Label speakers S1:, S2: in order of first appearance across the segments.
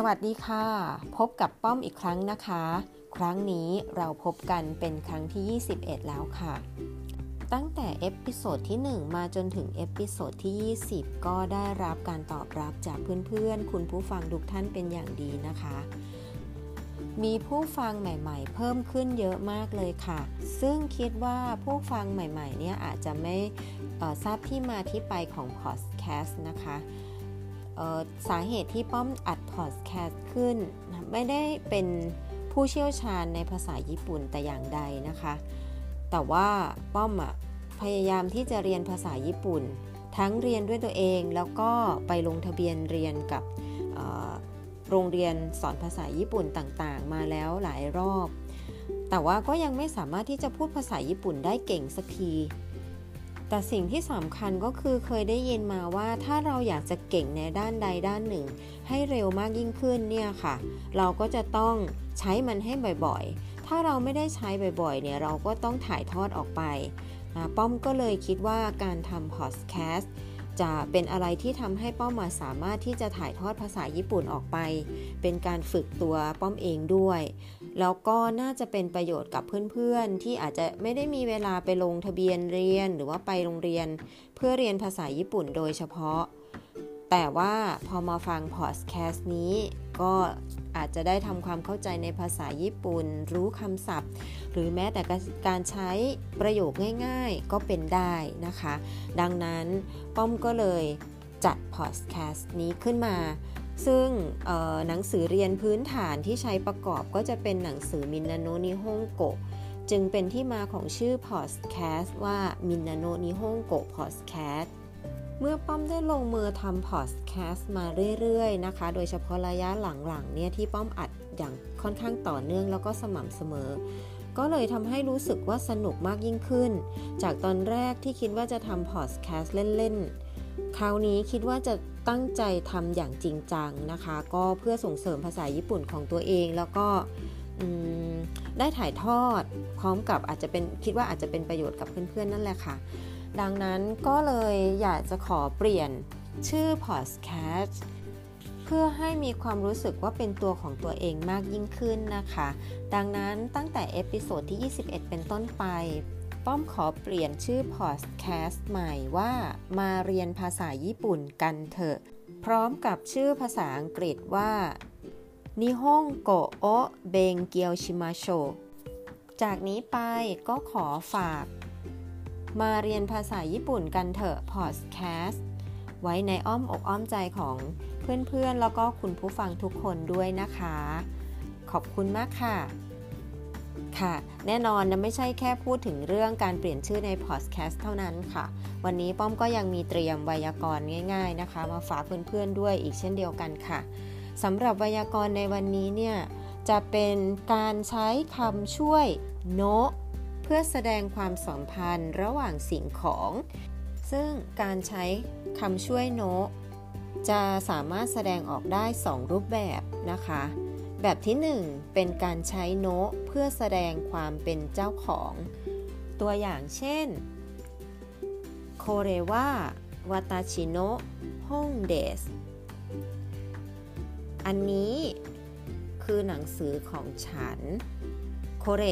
S1: สวัสดีค่ะ พบกับป้อมอีกครั้งนะคะ ครั้งนี้เราพบกันเป็นครั้งที่ 21 แล้วค่ะ ตั้งแต่ episode ที่ 1 มาจนถึง episode ที่ 20 ก็ได้รับการตอบรับจากเพื่อนๆ คุณผู้ฟังทุกท่านเป็นอย่างดีนะคะ มีผู้ฟังใหม่ๆ เพิ่มขึ้นเยอะมากเลยค่ะ ซึ่งคิดว่าผู้ฟังใหม่ๆ เนี่ยอาจจะไม่ทราบที่มาที่ไปของพอดแคสต์นะคะสาเหตุที่ป้อมอัด อดแคสต์ขึ้น ไม่ได้เป็นผู้เชี่ยวชาญในภาษาญี่ปุ่นแต่อย่างใดนะคะ แต่ว่าป้อมอะพยายามที่จะเรียนภาษาญี่ปุ่น ทั้งเรียนด้วยตัวเองแล้วก็ไปลงทะเบียนเรียนกับโรงเรียนสอนภาษาญี่ปุ่นต่างๆ มาแล้วหลายรอบ แต่ว่าก็ยังไม่สามารถที่จะพูดภาษาญี่ปุ่นได้เก่งสักที แต่สิ่งที่สำคัญก็คือเคยได้ยินมาว่าถ้าเราอยากจะเก่งในด้านใดด้านหนึ่ง ให้เร็วมากยิ่งขึ้นเนี่ยค่ะ เราก็จะต้องใช้มันให้บ่อยๆ ถ้าเราไม่ได้ใช้บ่อยๆ เนี่ยเราก็ต้องถ่ายทอดออกไป ป้อมก็เลยคิดว่าการทำพอดแคสต์จะเป็นอะไรที่ทำให้ป้อมมาสามารถที่จะถ่ายทอดภาษาญี่ปุ่นออกไป เป็นการฝึกตัวป้อมเองด้วย แล้วก็น่าจะเป็นประโยชน์กับเพื่อนๆ ที่อาจจะไม่ได้มีเวลาไปลงทะเบียนเรียนหรือว่าไปโรงเรียน เพื่อเรียนภาษาญี่ปุ่นโดยเฉพาะ แต่ว่าพอมาฟังพอดแคสต์นี้ ก็อาจจะได้ทำความเข้าใจในภาษาญี่ปุ่น รู้คำศัพท์ หรือแม้แต่การใช้ประโยคง่ายๆ ก็เป็นได้นะคะ ดังนั้นป้อมก็เลยจัดพอดแคสต์นี้ขึ้นมา ซึ่งหนังสือเรียนพื้นฐานที่ใช้ประกอบก็จะเป็นหนังสือ みんなの日本語 จึงเป็นที่มาของชื่อพอดแคสต์ว่า みんなの日本語 พอดแคสต์เมื่อป้อมได้ลงมือทำพอดแคสต์มาเรื่อยๆนะคะ โดยเฉพาะระยะหลังๆเนี่ยที่ป้อมอัดอย่างค่อนข้างต่อเนื่องแล้วก็สม่ำเสมอ ก็เลยทำให้รู้สึกว่าสนุกมากยิ่งขึ้น จากตอนแรกที่คิดว่าจะทำพอดแคสต์เล่นๆ คราวนี้คิดว่าจะ ตั้งใจทำอย่างจริงจังนะคะ ก็เพื่อส่งเสริมภาษาญี่ปุ่นของตัวเองแล้วก็ได้ถ่ายทอดพร้อมกับอาจจะเป็นคิดว่าอาจจะเป็นประโยชน์กับเพื่อนๆ นั่นแหละค่ะ ดังนั้นก็เลยอยากจะขอเปลี่ยนชื่อ podcast เพื่อให้มีความรู้สึกว่าเป็นตัวของตัวเองมากยิ่งขึ้นนะคะ ดังนั้นตั้งแต่ episode ที่ 21 เป็นต้นไป ป้อมขอเปลี่ยนชื่อ podcast ใหม่ว่ามาเรียนภาษาญี่ปุ่นกันเถอะ พร้อมกับชื่อภาษาอังกฤษว่านิฮงโกโอเบงเกียวชิมาโชจากนี้ไปก็ขอฝาก มาเรียนภาษาญี่ปุ่นกันเถอะพอดแคสต์ไว้ในอ้อมอกอ้อมใจของเพื่อนๆ แล้วก็คุณผู้ฟังทุกคนด้วยนะคะ ขอบคุณมากค่ะ ค่ะ แน่นอนนะไม่ใช่แค่พูดถึงเรื่องการเปลี่ยนชื่อในพอดแคสต์เท่านั้นค่ะ วันนี้ป้อมก็ยังมีเตรียมไวยากรณ์ง่าย ๆนะคะ มาฝากเพื่อนๆด้วยอีกเช่นเดียวกันค่ะสำหรับไวยากรณ์ในวันนี้เนี่ยจะเป็นการใช้คำช่วยโนเพื่อแสดงความสัมพันธ์ระหว่างสิ่งของ ซึ่งการใช้คำช่วยโนจะสามารถแสดงออกได้ 2 รูปแบบนะคะ แบบที่ 1 เป็นการใช้โน้เพื่อแสดงความเป็นเจ้าของ ตัวอย่างเช่นโคเรวาวาตาชิโนะฮงเดสอันนี้คือหนังสือของฉันโคเร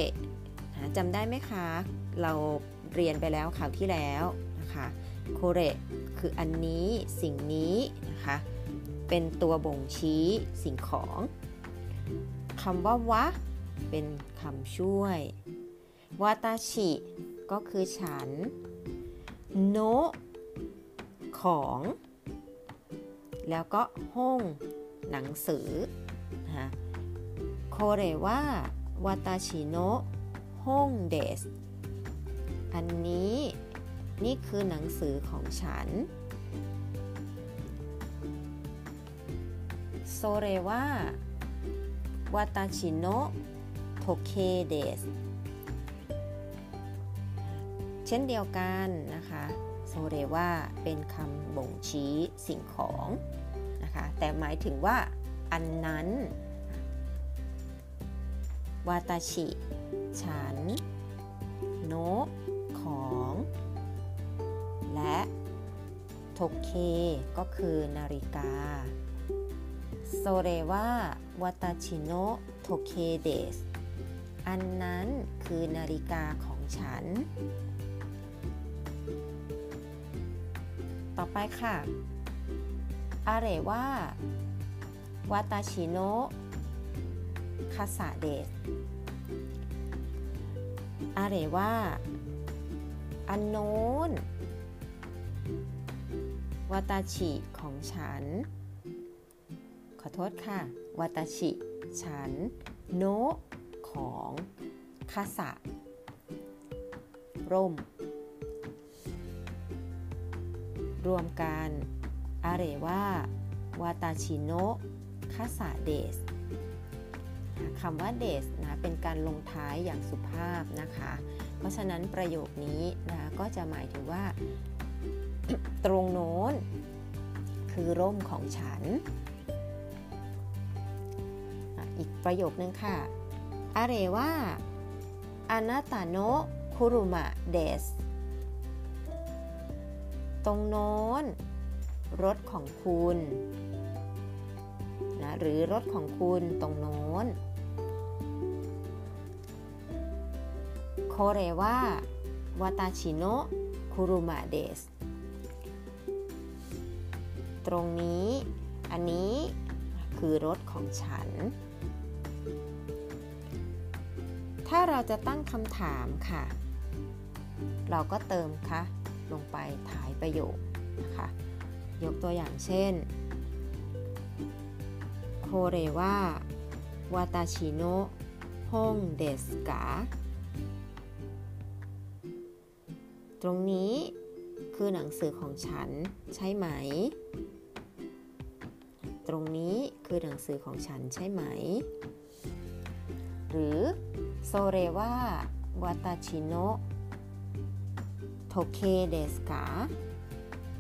S1: จำได้ไหมคะ เราเรียนไปแล้วคราวที่แล้วนะคะโคเรคืออันนี้สิ่งนี้นะคะ เป็นตัวบ่งชี้สิ่งของ คำว่าวะ เป็นคำช่วย วาตาชิ ก็คือฉัน โน ของ แล้วก็ห้องหนังสือนะคโคเรว่าวาตาชิโนห้องเดส อันนี้นี่คือหนังสือของฉันโซเรว่า วาตาชิโนโทเคเดสเช่นเดียวกันนะคะโซเรว่าเป็นคำบ่งชี้สิ่งของนะคะแต่หมายถึงว่าอันนั้นวาตาชิ ฉัน โน ของ และโทเค ก็คือนาฬิกา โซเรวาวาตาชิโนโทเคเดสอันนั้นคือนาฬิกาของฉัน ต่อไปค่ะอาเรว่าวาตาชิโนคาสาเดสอาเรว่า อันโน้นวาตาชิของฉัน อโทษค่ะวาตาชิ ฉัน โน ของคาสะร่ม รวมกันอาเรว่าวาตาชิโนคาสะเดสคำว่าเดสนะเป็นการลงท้ายอย่างสุภาพนะคะ เพราะฉะนั้นประโยคนี้นะก็จะหมายถึงว่า ตรงโน้น คือร่มของฉัน ประโยคนึงค่ะอาเรว่าอานาตาโนคุรุมะเดสตรงโน้น รถของคุณนะหรือรถของคุณตรงโน้นโคเรว่าวาตาชิโนคุรุมะเดสตรงนี้ อันนี้คือรถของฉัน ถ้าเราจะตั้งคำถามค่ะ เราก็เติมคะลงไปท้ายประโยคนะคะยกตัวอย่างเช่นโคเรว่าวาตาชิโนฮงเดสกาตรงนี้คือหนังสือของฉันใช่ไหม ตรงนี้คือหนังสือของฉันใช่ไหม หรือ โซเรว่าวาตาชิโนโทเคเดสกา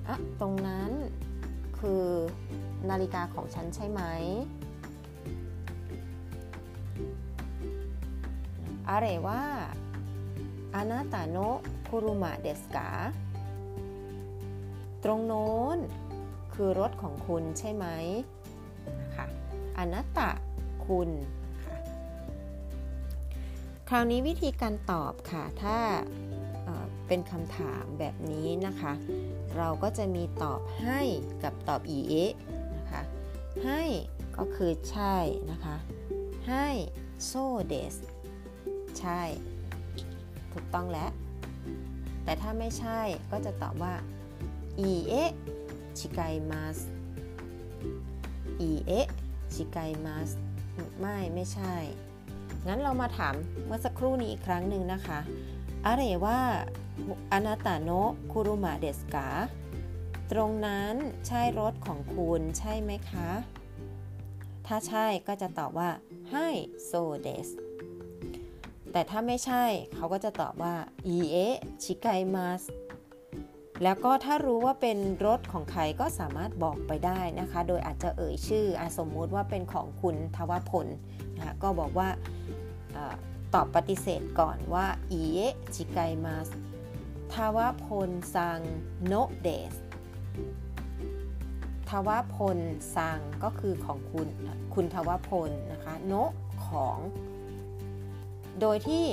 S1: อะตรงนั้นคือนาฬิกาของฉันใช่ไหมอะไรว่าอานาตาโนคุรุมะเดสกาตรงโน้นคือรถของคุณใช่ไหมนะคะอนัตตะคุณ คราวนี้วิธีการตอบค่ะ ถ้าเป็นคำถามแบบนี้นะคะ เราก็จะมีตอบให้กับตอบอีเอะนะคะ ให้ก็คือใช่นะคะ ให้โซเดสใช่ ถูกต้องแล้ว แต่ถ้าไม่ใช่ก็จะตอบว่าอีเอะชิไกมัสอีเอะชิไกมัสไม่ไม่ใช่ งั้นเรามาถามเมื่อสักครู่นี้อีกครั้งหนึ่งนะคะอะไรว่าอนาตาโนคุรุมะเดสกาตรงนั้นใช่รถของคุณใช่ไหมคะ ถ้าใช่ก็จะตอบว่าให้โซเดสแต่ถ้าไม่ใช่เขาก็จะตอบว่าอีเอชิไกมัสแล้วก็ถ้ารู้ว่าเป็นรถของใครก็สามารถบอกไปได้นะคะ โดยอาจจะเอ่ยชื่ออสมมุติว่าเป็นของคุณทวพลนะคะก็บอกว่า ตอบปฏิเสธก่อนว่าอีเอจิไกมาสทวพลซังโนเดสทวพลซังก็คือของคุณคุณทวพลนะคะโนของ โดยที่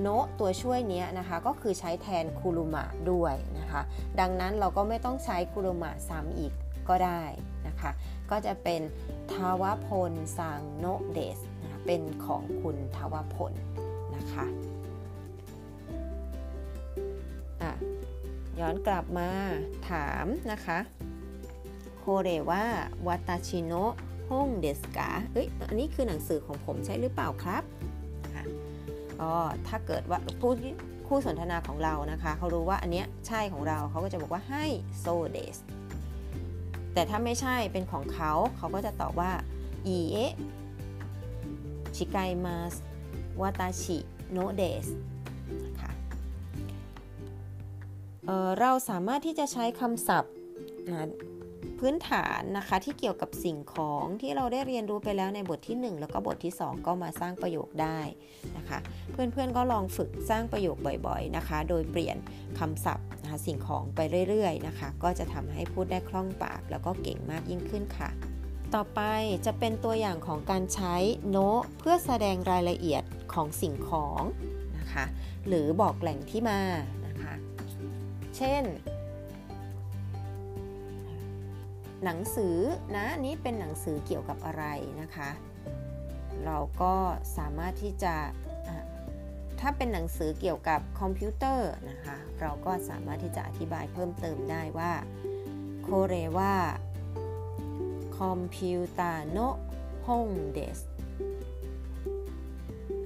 S1: โนตัวช่วยนี้นะคะก็คือใช้แทนคูรุมะด้วยนะคะ ดังนั้นเราก็ไม่ต้องใช้คูรุมะซ้ำอีกก็ได้นะคะ ก็จะเป็นทาวพลสังโนเดส เป็นของคุณทวพลนะคะะย้อนกลับมาถามนะคะโคเรว่าวาตาชิโนะฮงเดสกาเอ้ย อันนี้คือหนังสือของผมใช่หรือเปล่าครับก็ถ้าเกิดว่าผู้คู่สนทนาของเรานะคะ เขารู้ว่าอันเนี้ยใช่ของเราเขาก็จะบอกว่าให้โซเดสแต่ถ้าไม่ใช่เป็นของเขา เขาก็จะตอบว่าอีเอ ชิไกมาสวาตาชิโนเดสนะคะเเราสามารถที่จะใช้คำศัพท์พื้นฐานนะคะที่เกี่ยวกับสิ่งของที่เราได้เรียนรู้ไปแล้วในบทที่ 1 แล้วก็บทที่ 2 ก็มาสร้างประโยคได้นะคะ เพื่อนๆก็ลองฝึกสร้างประโยคบ่อยๆนะคะ โดยเปลี่ยนคำศัพท์นะคะสิ่งของไปเรื่อยๆนะคะ ก็จะทำให้พูดได้คล่องปากแล้วก็เก่งมากยิ่งขึ้นค่ะ ต่อไปจะเป็นตัวอย่างของการใช้โน้เพื่อแสดงรายละเอียดของสิ่งของนะคะหรือบอกแหล่งที่มานะคะเช่น หนังสือนะนี้เป็นหนังสือเกี่ยวกับอะไรนะคะ เราก็สามารถที่จะถ้าเป็นหนังสือเกี่ยวกับคอมพิวเตอร์นะคะเราก็สามารถที่จะอธิบายเพิ่มเติมได้ว่าโคเรว่า คอมพิวตาโนฮงเดส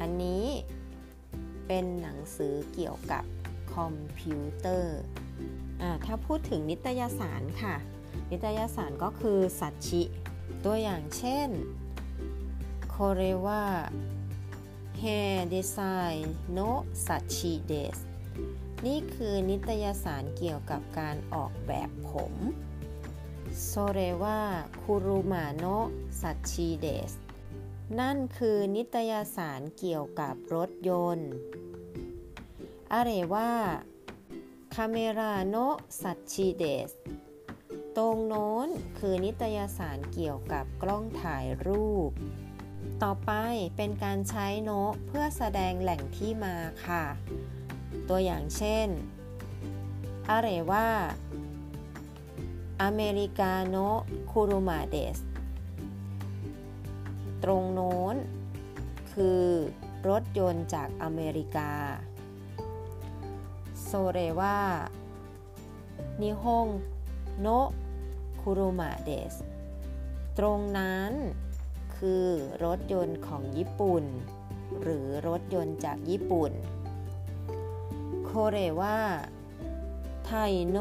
S1: อันนี้เป็นหนังสือเกี่ยวกับคอมพิวเตอร์ ถ้าพูดถึงนิตยสารค่ะ นิตยสารก็คือสัตชิ ตัวอย่างเช่นโคเรว่า Hair Design no Sachi Des นี่คือนิตยสารเกี่ยวกับการออกแบบผม โซเรว่าคูรุมาโนะสัตชีเดส นั่นคือนิตยสารเกี่ยวกับรถยนต์อะไรว่าคาเมราโนะสัตชีเดส ตรงโน้นคือนิตยสารเกี่ยวกับกล้องถ่ายรูป ต่อไปเป็นการใช้โนเพื่อแสดงแหล่งที่มาค่ะ ตัวอย่างเช่นอะไรว่า อเมริกาโนคูรุมาเดสตรงโน้นคือรถยนต์จากอเมริกา โซเรว่านิฮงโนคุรุมาเดสตรงนั้นคือรถยนต์ของญี่ปุ่น หรือรถยนต์จากญี่ปุ่นโคเรว่าไทโน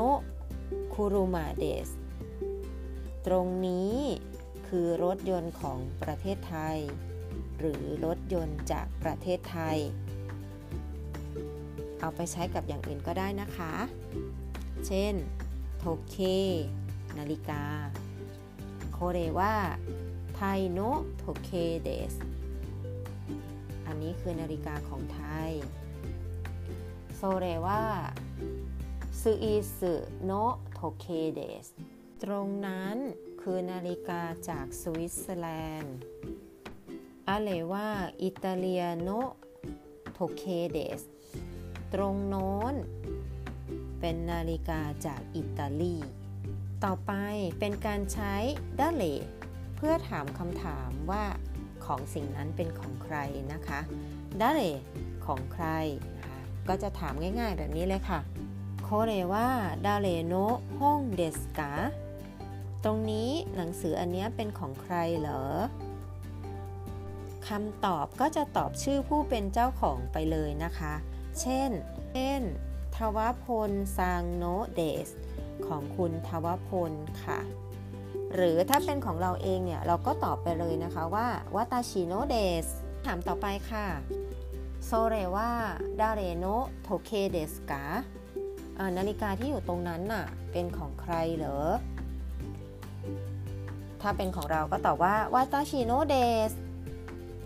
S1: คูรุมาเดส ตรงนี้คือรถยนต์ของประเทศไทย หรือรถยนต์จากประเทศไทย เอาไปใช้กับอย่างอื่นก็ได้นะคะ เช่น โทเค นาฬิกา これはタイの時計です อันนี้คือนาฬิกาของไทย それはスイスの時計です ตรงนั้นคือนาฬิกาจากสวิตเซอร์แลนด์ あれはイタリアのโทเคเดสตรงโน้น เป็นนาฬิกาจากอิตาลี ต่อไปเป็นการใช้ดาเลเพื่อถามคำถามว่าของสิ่งนั้นเป็นของใครนะคะดาเลของใครนะคะก็จะถามง่ายๆแบบนี้เลยค่ะ これは誰の本ですかตรงนี้หนังสืออันนี้เป็นของใครเหรอคำตอบก็จะตอบชื่อผู้เป็นเจ้าของไปเลยนะคะ เช่น เช่น ทวพลซังโนเดสของคุณทวพลค่ะ หรือถ้าเป็นของเราเองเนี่ย เราก็ตอบไปเลยนะคะว่าวาตาชิโนเดสถามต่อไปค่ะโซเรว่าดาเรโนโทเคเดสกา นาฬิกาที่อยู่ตรงนั้นน่ะเป็นของใครเหรอ ถ้าเป็นของเราก็ตอบว่า 私のです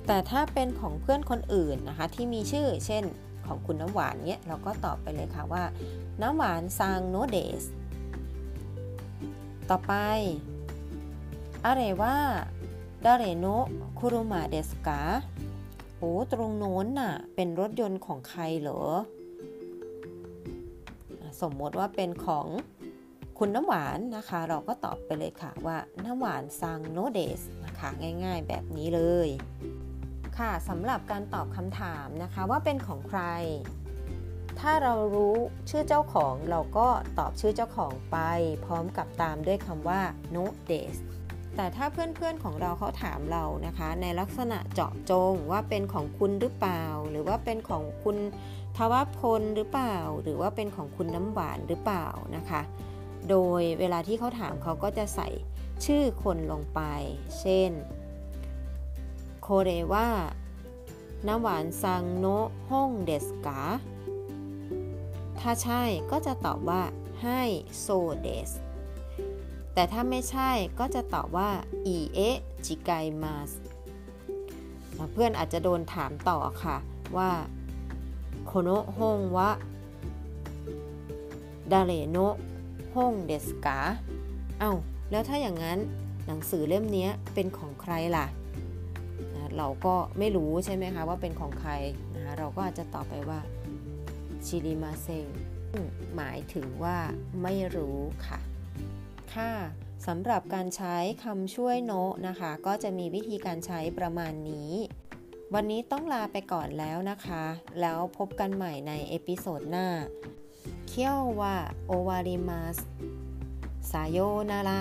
S1: แต่ถ้าเป็นของเพื่อนคนอื่นนะคะที่มีชื่อเช่นของคุณน้ำหวานเนี้ยเราก็ตอบไปเลยค่ะว่า น้ำหวาน さんのです ต่อไป あれは誰の車ですか โอ้ตรงโน้นน่ะเป็นรถยนต์ของใครเหรอ สมมติว่าเป็นของคุณน้ำหวานนะคะ เราก็ตอบไปเลยค่ะว่าน้ำหวานซังโนเดสนะคะง่ายๆแบบนี้เลย ค่ะสำหรับการตอบคำถามนะคะว่าเป็นของใคร ถ้าเรารู้ชื่อเจ้าของเราก็ตอบชื่อเจ้าของไป พร้อมกับตามด้วยคำว่า no des แต่ถ้าเพื่อนๆของเราเขาถามเรานะคะ ในลักษณะเจาะจงว่าเป็นของคุณหรือเปล่า หรือว่าเป็นของคุณ ทวพลหรือเปล่า หรือว่าเป็นของคุณน้ำหวานหรือเปล่านะคะ โดยเวลาที่เขาถามเขาก็จะใส่ชื่อคนลงไป เช่น โคเรว่าน้ำหวานซังโนฮ่องเดสกาถ้าใช่ก็จะตอบว่าให้โซเดสแต่ถ้าไม่ใช่ก็จะตอบว่าอีเอจิไกมาสเพื่อนอาจจะโดนถามต่อค่ะว่า โคโนฮงวะดาเรโนฮงเดสกาเอา้าแล้วถ้าอย่างนั้นหนังสือเล่มนี้เป็นของใครล่ะนะเราก็ไม่รู้ใช่ไหมคะว่าเป็นของใครนะคะเราก็อาจจะตอบไปว่าชิริมาเซงหมายถึงว่าไม่รู้ค่ะ ค่ะสำหรับการใช้คำช่วย の นะคะ ก็จะมีวิธีการใช้ประมาณนี้ วันนี้ต้องลาไปก่อนแล้วนะคะ แล้วพบกันใหม่ใน episode หน้า 今日は終わります さようなら